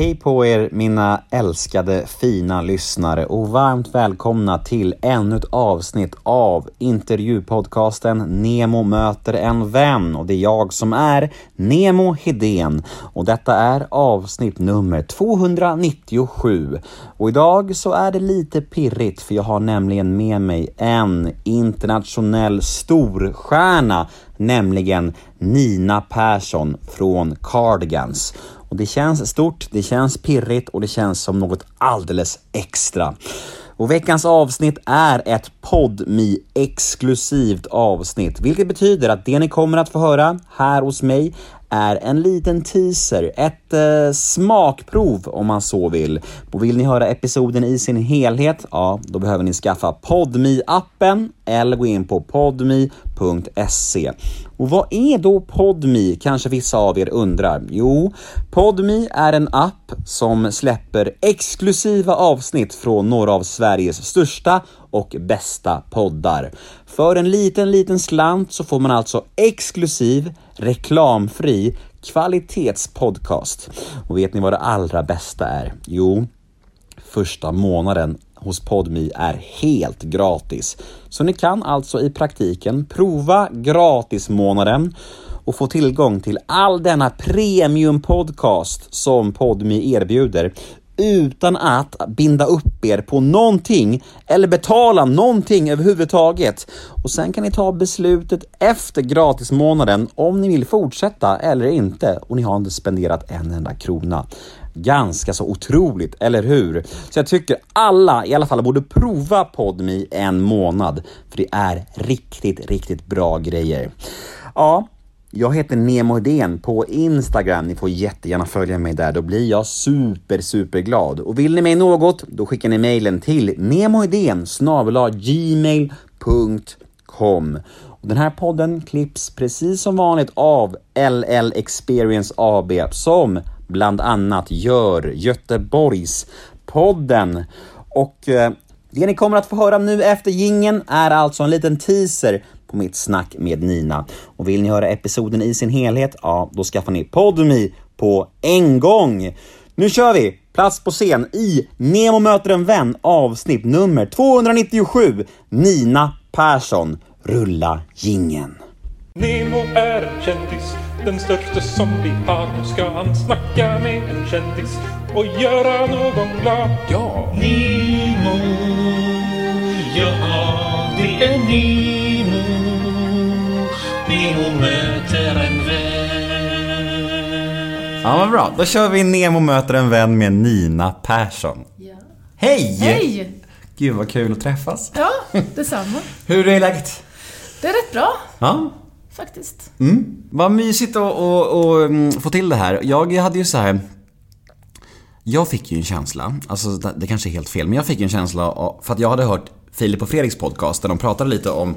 Hej på er mina älskade fina lyssnare och varmt välkomna till ännu ett avsnitt av intervjupodcasten Nemo möter en vän. Och det är jag som är Nemo Hedén. Och detta är avsnitt nummer 297 och idag så är det lite pirrigt för jag har nämligen med mig en internationell storstjärna nämligen Nina Persson från Cardigans. Och det känns stort, det känns pirrigt och det känns som något alldeles extra. Och veckans avsnitt är ett podmi exklusivt avsnitt, vilket betyder att det ni kommer att få höra här hos mig är en liten teaser, ett eh, smakprov om man så vill. Och vill ni höra episoden i sin helhet, ja, då behöver ni skaffa podmi appen eller gå in på podmi.se. Och vad är då Podmi? Kanske vissa av er undrar. Jo, Podmi är en app som släpper exklusiva avsnitt från några av Sveriges största och bästa poddar. För en liten, liten slant så får man alltså exklusiv, reklamfri kvalitetspodcast. Och vet ni vad det allra bästa är? Jo, första månaden hos Podmi är helt gratis. Så ni kan alltså i praktiken prova gratismånaden och få tillgång till all denna premium podcast som Podmi erbjuder utan att binda upp er på någonting eller betala någonting överhuvudtaget. Och sen kan ni ta beslutet efter gratismånaden om ni vill fortsätta eller inte och ni har inte spenderat en enda krona. Ganska så otroligt, eller hur? Så jag tycker alla i alla fall borde prova Podmi en månad, för det är riktigt, riktigt bra grejer. Ja, jag heter Nemo Hedén på Instagram. Ni får jättegärna följa mig där. Då blir jag super, super glad. Och vill ni mig något, då skickar ni mejlen till nemohedén gmail.com. Den här podden klipps precis som vanligt av LL Experience AB som bland annat gör Göteborgs podden. Och eh, det ni kommer att få höra nu efter gingen är alltså en liten teaser på mitt snack med Nina. Och vill ni höra episoden i sin helhet, ja, då skaffar ni Podmi på en gång. Nu kör vi! Plats på scen i Nemo möter en vän avsnitt nummer 297, Nina Persson. Rulla gingen. Nemo är en kändis, den största som vi har. Nu ska han snacka med en kändis och göra någon glad. Ja! Nemo, ja det är Nemo. Nemo möter en vän. Ja, men bra. Då kör vi Nemo möter en vän med Nina Persson. Ja. Hej! Hej! Gud vad kul att träffas. Ja, detsamma. Hur är läget? Det är rätt bra, Ja, faktiskt. Mm. Vad mysigt att, att, att mm, få till det här. Jag hade ju så här. Jag fick ju en känsla, alltså det kanske är helt fel, men jag fick en känsla av, för att jag hade hört Filip och Fredriks podcast där de pratade lite om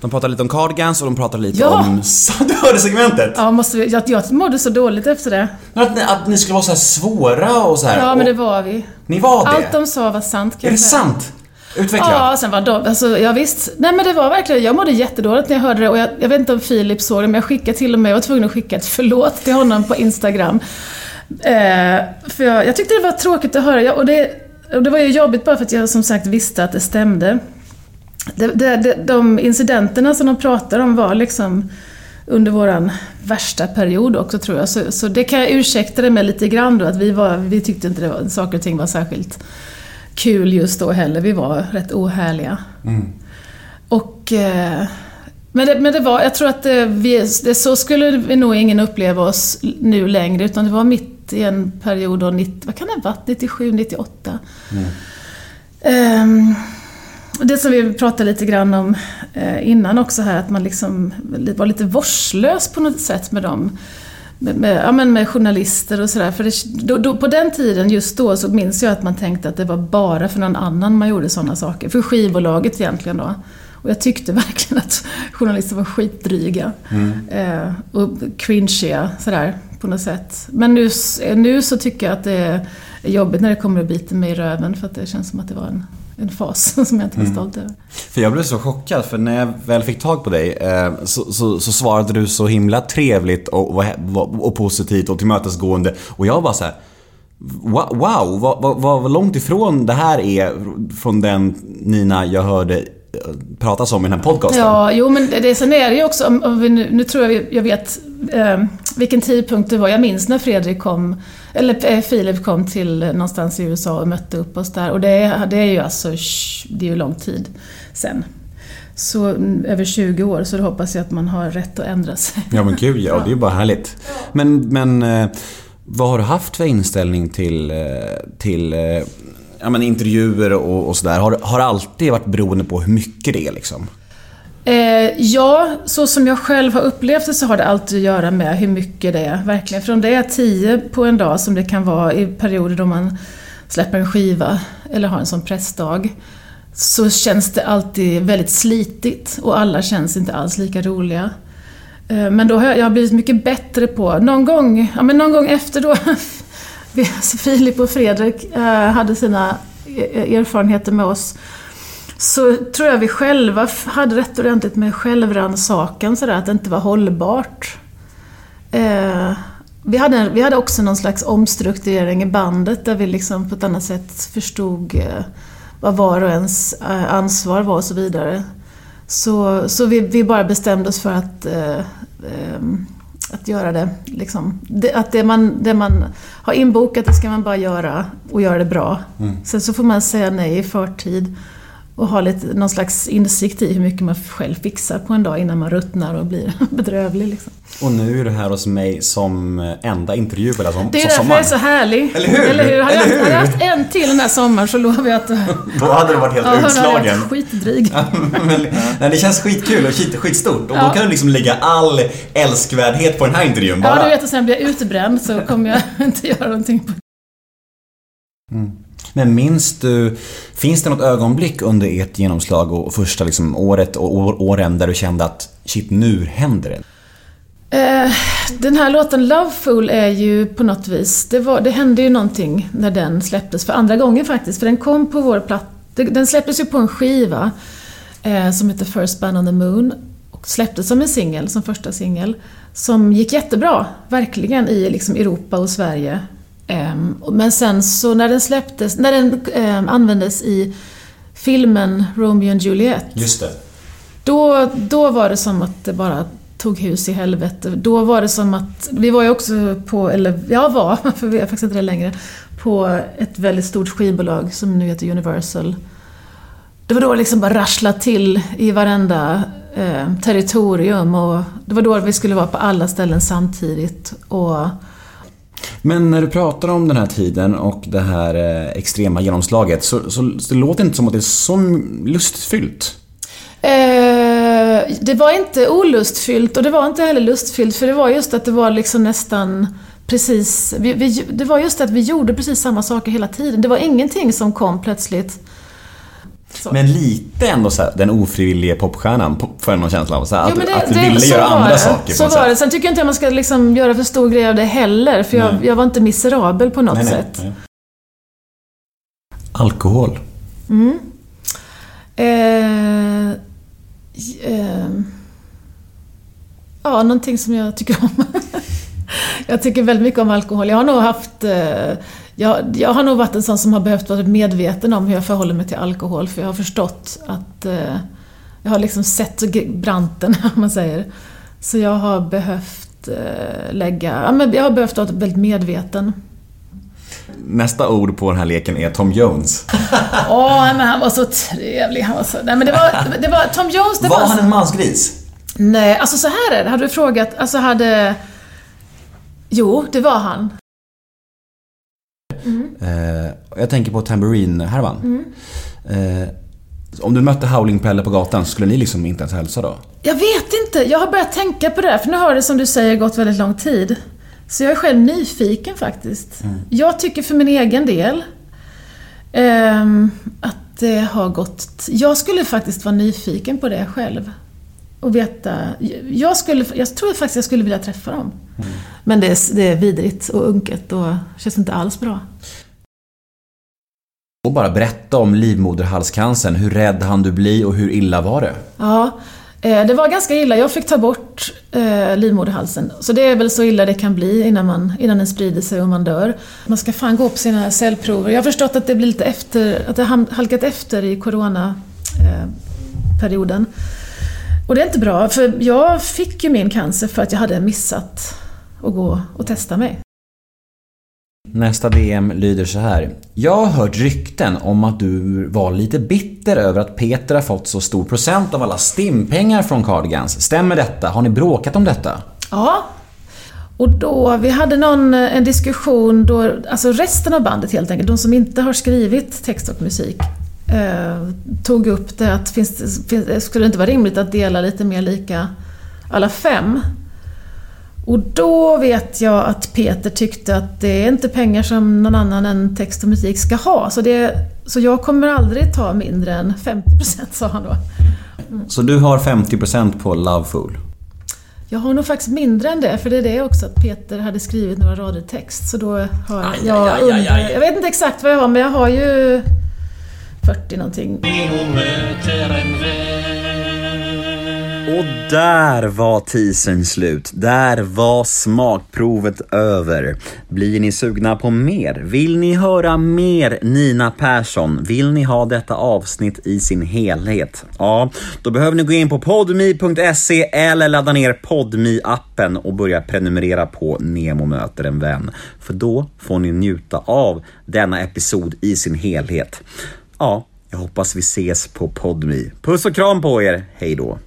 de pratade lite om cardigans och de pratade lite Ja! om... Du hörde segmentet? Ja, måste vi, jag, jag mådde så dåligt efter det. Att, ni, att ni skulle vara så här svåra och så här. Ja, men det var vi. Ni var det? Allt de sa var sant kan Är det sant? Utveckla. Ja, sen var de, alltså ja, visst. Nej men det var verkligen, jag mådde jättedåligt när jag hörde det och jag, jag vet inte om Filip såg det men jag skickade till och med, jag var tvungen att skicka ett förlåt till honom på Instagram. Eh, för jag, jag tyckte det var tråkigt att höra jag, och, det, och det var ju jobbigt bara för att jag som sagt visste att det stämde. Det, det, det, de incidenterna som de pratade om var liksom under våran värsta period också tror jag. Så, så det kan jag ursäkta det med lite grann då, att vi, var, vi tyckte inte det var, saker och ting var särskilt kul just då heller. Vi var rätt ohärliga. Och... Eh, men det, men det var, jag tror att det, vi, det, så skulle vi nog ingen uppleva oss nu längre, utan det var mitt i en period då, 90, vad kan det ha varit, 97, 98. Ehm, det som vi pratade lite grann om eh, innan också här, att man liksom var lite vårdslös på något sätt med dem. Med, med, ja, men med journalister och sådär. För det, då, då, på den tiden, just då, så minns jag att man tänkte att det var bara för någon annan man gjorde sådana saker. För skivbolaget egentligen då. Och jag tyckte verkligen att journalister var skitdryga. Eh, och cringeiga sådär på något sätt. Men nu, nu så tycker jag att det är jobbigt när det kommer och biter mig i röven för att det känns som att det var en, en fas som jag inte var stolt över. För jag blev så chockad för när jag väl fick tag på dig eh, så, så, så svarade du så himla trevligt och, och, och positivt och tillmötesgående och jag var så här. Wow, vad, vad, vad långt ifrån det här är från den Nina jag hörde pratas om i den här podcasten. Ja, jo men det, sen är det ju också, om, vi nu, nu tror jag jag vet eh, vilken tidpunkt det var. Jag minns när Fredrik kom, eller eh, Filip kom till någonstans i USA och mötte upp oss där. Och det, är- det är ju alltså, sh- det är ju lång tid sen. Så mm, över 20 år, så då hoppas jag att man har rätt att ändra sig. Ja men kul ja, det är ju bara härligt. Men, men eh, vad har du haft för inställning till, eh, till eh, ja, men intervjuer och, och sådär? Har, har det alltid varit beroende på hur mycket det är liksom? Eh, ja, så som jag själv har upplevt det så har det alltid att göra med hur mycket det är. Verkligen. För om det är tio på en dag som det kan vara i perioder då man släpper en skiva eller har en sån pressdag. Så känns det alltid väldigt slitigt och alla känns inte alls lika roliga. Eh, men då har jag, jag har blivit mycket bättre på, någon gång, ja, men någon gång efter då Alltså, Filip och Fredrik eh, hade sina eh, erfarenheter med oss så tror jag vi själva hade rätt ordentligt med självrannsakan att det inte var hållbart. Eh, vi, hade, vi hade också någon slags omstrukturering i bandet där vi liksom på ett annat sätt förstod eh, vad var och ens eh, ansvar var och så vidare. Så, så vi, vi bara bestämde oss för att, eh, ehm, att göra det. Liksom. det att det man, det man har inbokat, det ska man bara göra och göra det bra. Sen så får man säga nej i förtid och ha lite, någon slags insikt i hur mycket man själv fixar på en dag innan man ruttnar och blir bedrövlig. Liksom. Och nu är du här hos mig som eh, enda intervju eller som, Det är därför sommaren. jag är så härlig. Eller hur? Eller hur? Hade, Eller jag, hur? hade jag haft en till den här sommaren så lovar jag att Då hade du varit helt ja, hade jag utslagen. varit skitdryg. Men, det känns skitkul och skit, skitstort. Och Ja. då kan du liksom lägga all älskvärdhet på den här intervjun bara. Ja, du vet att sen blir jag utbränd så kommer jag inte göra någonting på men minns du, finns det något ögonblick under ert genomslag och första liksom året och år, åren där du kände att shit, nu händer det? Eh, den här låten Loveful är ju på något vis, det, var, det hände ju någonting när den släpptes för andra gången faktiskt. För den kom på vår platta, den släpptes ju på en skiva eh, som heter First Band on the Moon. Och släpptes som en singel, som första singel. Som gick jättebra, verkligen, i liksom Europa och Sverige. Ehm, men sen så när den släpptes, när den ehm, användes i filmen Romeo and Juliet. Just det. Då, då var det som att det bara tog hus i helvete. Då var det som att, vi var ju också på, eller jag var, för vi är faktiskt inte det längre, på ett väldigt stort skivbolag som nu heter Universal. Det var då det liksom bara rasslade till i varenda eh, territorium och det var då vi skulle vara på alla ställen samtidigt. Och men när du pratar om den här tiden och det här eh, extrema genomslaget så, så, så det låter inte som att det är så lustfyllt. Eh, det var inte olustfyllt och det var inte heller lustfyllt för det var just att det var liksom nästan precis... Vi, vi, det var just att vi gjorde precis samma saker hela tiden. Det var ingenting som kom plötsligt. Så. Men lite ändå så här, den ofrivillige popstjärnan får jag någon känsla av. Så här, Jo, att, det- att du ville göra andra det. saker Så var det. Sen tycker jag inte att man ska liksom göra för stor grej av det heller, för jag, jag var inte miserabel på något Nej, nej, sätt. nej. Alkohol. Mm. Eh, eh, ja, någonting som jag tycker om. Jag tycker väldigt mycket om alkohol. Jag har nog haft... Eh, jag, jag har nog varit en sån som har behövt vara medveten om hur jag förhåller mig till alkohol, för jag har förstått att... Eh, jag har liksom sett branten, om man säger. Så jag har behövt eh, lägga... Jag har behövt vara väldigt medveten. Nästa ord på den här leken är Tom Jones. Åh, men han var så trevlig. Han var så... Nej, men det var... Det var Tom Jones, det Var var... han en mansgris? Nej, alltså så här är det. Hade du frågat, alltså hade... Jo, det var han. Eh, jag tänker på Tambourine-härvan. Mm. Eh, om du mötte Howling-Pelle på gatan, skulle ni liksom inte ens hälsa då? Jag vet inte, jag har börjat tänka på det här, för nu har det som du säger gått väldigt lång tid. Så jag är själv nyfiken faktiskt. Jag tycker för min egen del ehm, att det har gått... Jag skulle faktiskt vara nyfiken på det själv. Och veta... Jag, skulle, jag tror faktiskt jag skulle vilja träffa dem. Men det är, det är vidrigt och unket och känns inte alls bra. Och bara berätta om livmoderhalscancern. Hur rädd hann du bli och hur illa var det? Ja, Eh, Det var ganska illa. Jag fick ta bort eh, livmoderhalsen. Så det är väl så illa det kan bli innan, man, innan den sprider sig och man dör. Man ska fan gå på sina cellprover. Jag har förstått att det blir lite efter, att det har halkat efter i coronaperioden. Och det är inte bra, för jag fick ju min cancer för att jag hade missat att gå och testa mig. Nästa DM lyder så här. Jag har hört rykten om att du var lite bitter över att Peter har fått så stor procent av alla stimpengar från Cardigans. Stämmer detta? Har ni bråkat om detta? Ja. Och då, vi hade någon, eh, en diskussion då, alltså resten av bandet helt enkelt, de som inte har skrivit text och musik, eh, tog upp det att finns, det- finns, skulle det inte vara rimligt att dela lite mer lika alla fem? Och då vet jag att Peter tyckte att det är inte pengar som någon annan än text och musik ska ha. Så, det, så jag kommer aldrig ta mindre än 50% sa han då. Så du har 50% på Loveful? Jag har nog faktiskt mindre än det, för det är det också att Peter hade skrivit några rader text. Så då har Aj, jag aj, aj, aj. Jag vet inte exakt vad jag har, men jag har ju 40 någonting. Och där var teasern slut. Där var smakprovet över. Blir ni sugna på mer? Vill ni höra mer Nina Persson? Vill ni ha detta avsnitt i sin helhet? Ja, då behöver ni gå in på podmi.se eller ladda ner podmi appen och börja prenumerera på Nemo möter en vän. För då får ni njuta av denna episod i sin helhet. Ja, jag hoppas vi ses på Podmi. Puss och kram på er, hej då!